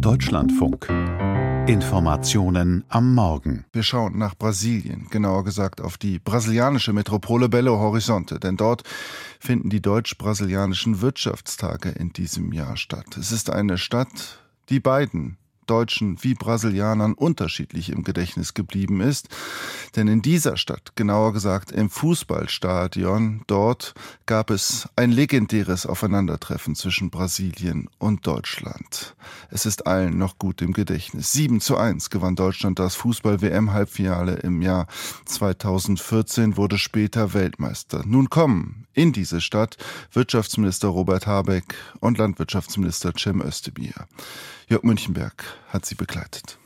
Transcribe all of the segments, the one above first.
Deutschlandfunk. Informationen am Morgen. Wir schauen nach Brasilien, genauer gesagt auf die brasilianische Metropole Belo Horizonte, denn dort finden die deutsch-brasilianischen Wirtschaftstage in diesem Jahr statt. Es ist eine Stadt, die beiden Deutschen wie Brasilianern unterschiedlich im Gedächtnis geblieben ist. Denn in dieser Stadt, genauer gesagt im Fußballstadion, dort gab es ein legendäres Aufeinandertreffen zwischen Brasilien und Deutschland. Es ist allen noch gut im Gedächtnis. 7 zu 1 gewann Deutschland das Fußball-WM-Halbfinale im Jahr 2014, wurde später Weltmeister. Nun kommen in diese Stadt Wirtschaftsminister Robert Habeck und Landwirtschaftsminister Cem Özdemir. Jörg Münchenberg hat sie begleitet.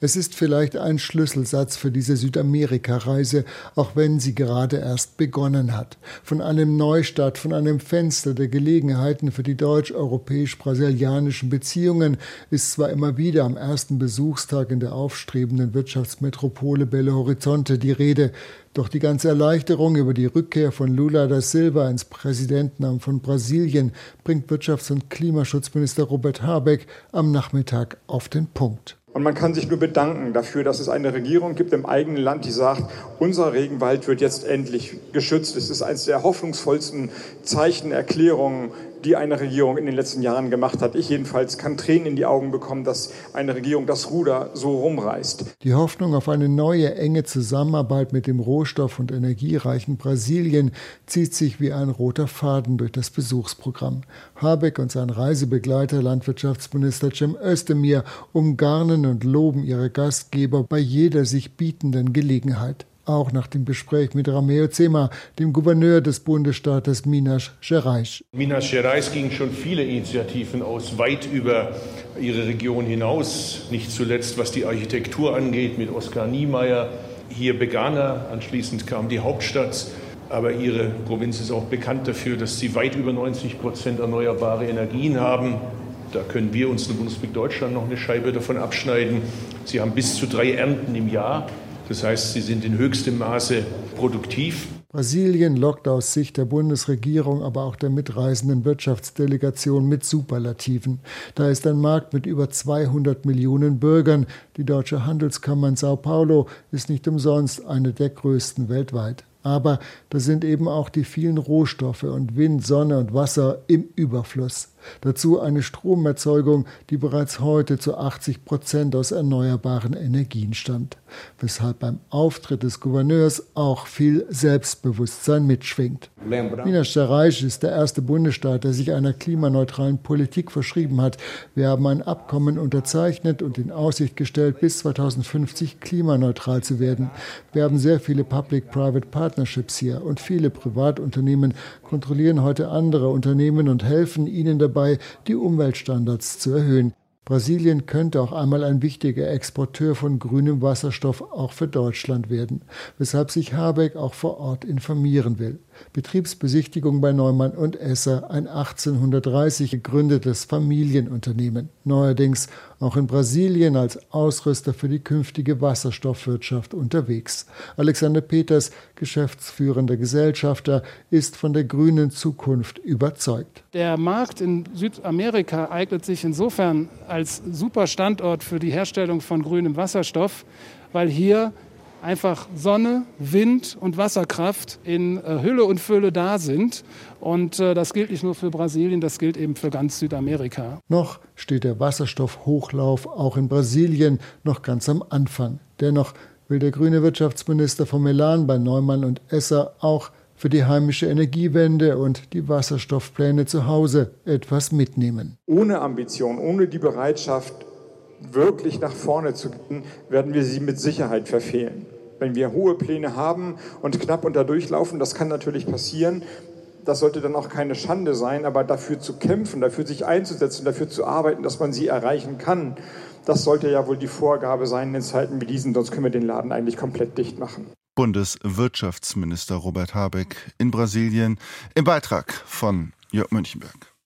Es ist vielleicht ein Schlüsselsatz für diese Südamerika-Reise, auch wenn sie gerade erst begonnen hat. Von einem Neustart, von einem Fenster der Gelegenheiten für die deutsch-europäisch-brasilianischen Beziehungen ist zwar immer wieder am ersten Besuchstag in der aufstrebenden Wirtschaftsmetropole Belo Horizonte die Rede, doch die ganze Erleichterung über die Rückkehr von Lula da Silva ins Präsidentenamt von Brasilien bringt Wirtschafts- und Klimaschutzminister Robert Habeck am Nachmittag auf den Punkt. Und man kann sich nur bedanken dafür, dass es eine Regierung gibt im eigenen Land, die sagt, unser Regenwald wird jetzt endlich geschützt. Es ist eines der hoffnungsvollsten Zeichen, Erklärungen, die eine Regierung in den letzten Jahren gemacht hat. Ich jedenfalls kann Tränen in die Augen bekommen, dass eine Regierung das Ruder so rumreißt. Die Hoffnung auf eine neue enge Zusammenarbeit mit dem rohstoff- und energiereichen Brasilien zieht sich wie ein roter Faden durch das Besuchsprogramm. Habeck und sein Reisebegleiter Landwirtschaftsminister Cem Özdemir umgarnen und loben ihre Gastgeber bei jeder sich bietenden Gelegenheit auch nach dem Gespräch mit Rameo Zema, dem Gouverneur des Bundesstaates Minas Gerais. Minas Gerais gingen schon viele Initiativen aus, weit über ihre Region hinaus, nicht zuletzt was die Architektur angeht mit Oskar Niemeyer. Hier begann er, anschließend kam die Hauptstadt. Aber Ihre Provinz ist auch bekannt dafür, dass Sie weit über 90 Prozent erneuerbare Energien haben. Da können wir uns in der Bundesrepublik Deutschland noch eine Scheibe davon abschneiden. Sie haben bis zu drei Ernten im Jahr. Das heißt, sie sind in höchstem Maße produktiv. Brasilien lockt aus Sicht der Bundesregierung, aber auch der mitreisenden Wirtschaftsdelegation mit Superlativen. Da ist ein Markt mit über 200 Millionen Bürgern. Die Deutsche Handelskammer in Sao Paulo ist nicht umsonst eine der größten weltweit. Aber da sind eben auch die vielen Rohstoffe und Wind, Sonne und Wasser im Überfluss. Dazu eine Stromerzeugung, die bereits heute zu 80 Prozent aus erneuerbaren Energien stammt, weshalb beim Auftritt des Gouverneurs auch viel Selbstbewusstsein mitschwingt. Minas Gerais ist der erste Bundesstaat, der sich einer klimaneutralen Politik verschrieben hat. Wir haben ein Abkommen unterzeichnet und in Aussicht gestellt, bis 2050 klimaneutral zu werden. Wir haben sehr viele Public-Private Partnerships hier und viele Privatunternehmen kontrollieren heute andere Unternehmen und helfen ihnen dabei, dabei, die Umweltstandards zu erhöhen. Brasilien könnte auch einmal ein wichtiger Exporteur von grünem Wasserstoff auch für Deutschland werden, weshalb sich Habeck auch vor Ort informieren will. Betriebsbesichtigung bei Neumann und Esser, ein 1830 gegründetes Familienunternehmen, neuerdings auch in Brasilien als Ausrüster für die künftige Wasserstoffwirtschaft unterwegs. Alexander Peters, geschäftsführender Gesellschafter, ist von der grünen Zukunft überzeugt. Der Markt in Südamerika eignet sich insofern als super Standort für die Herstellung von grünem Wasserstoff, weil hier einfach Sonne, Wind und Wasserkraft in äh, Hülle und Fülle da sind. Und äh, das gilt nicht nur für Brasilien, das gilt eben für ganz Südamerika. Noch steht der Wasserstoffhochlauf auch in Brasilien noch ganz am Anfang. Dennoch will der grüne Wirtschaftsminister von Melan bei Neumann und Esser auch für die heimische Energiewende und die Wasserstoffpläne zu Hause etwas mitnehmen. Ohne Ambition, ohne die Bereitschaft, wirklich nach vorne zu gehen, werden wir sie mit Sicherheit verfehlen. Wenn wir hohe Pläne haben und knapp unter durchlaufen, das kann natürlich passieren. Das sollte dann auch keine Schande sein, aber dafür zu kämpfen, dafür sich einzusetzen, dafür zu arbeiten, dass man sie erreichen kann, das sollte ja wohl die Vorgabe sein in Zeiten wie diesen, sonst können wir den Laden eigentlich komplett dicht machen. Bundeswirtschaftsminister Robert Habeck in Brasilien im Beitrag von Jörg Münchenberg.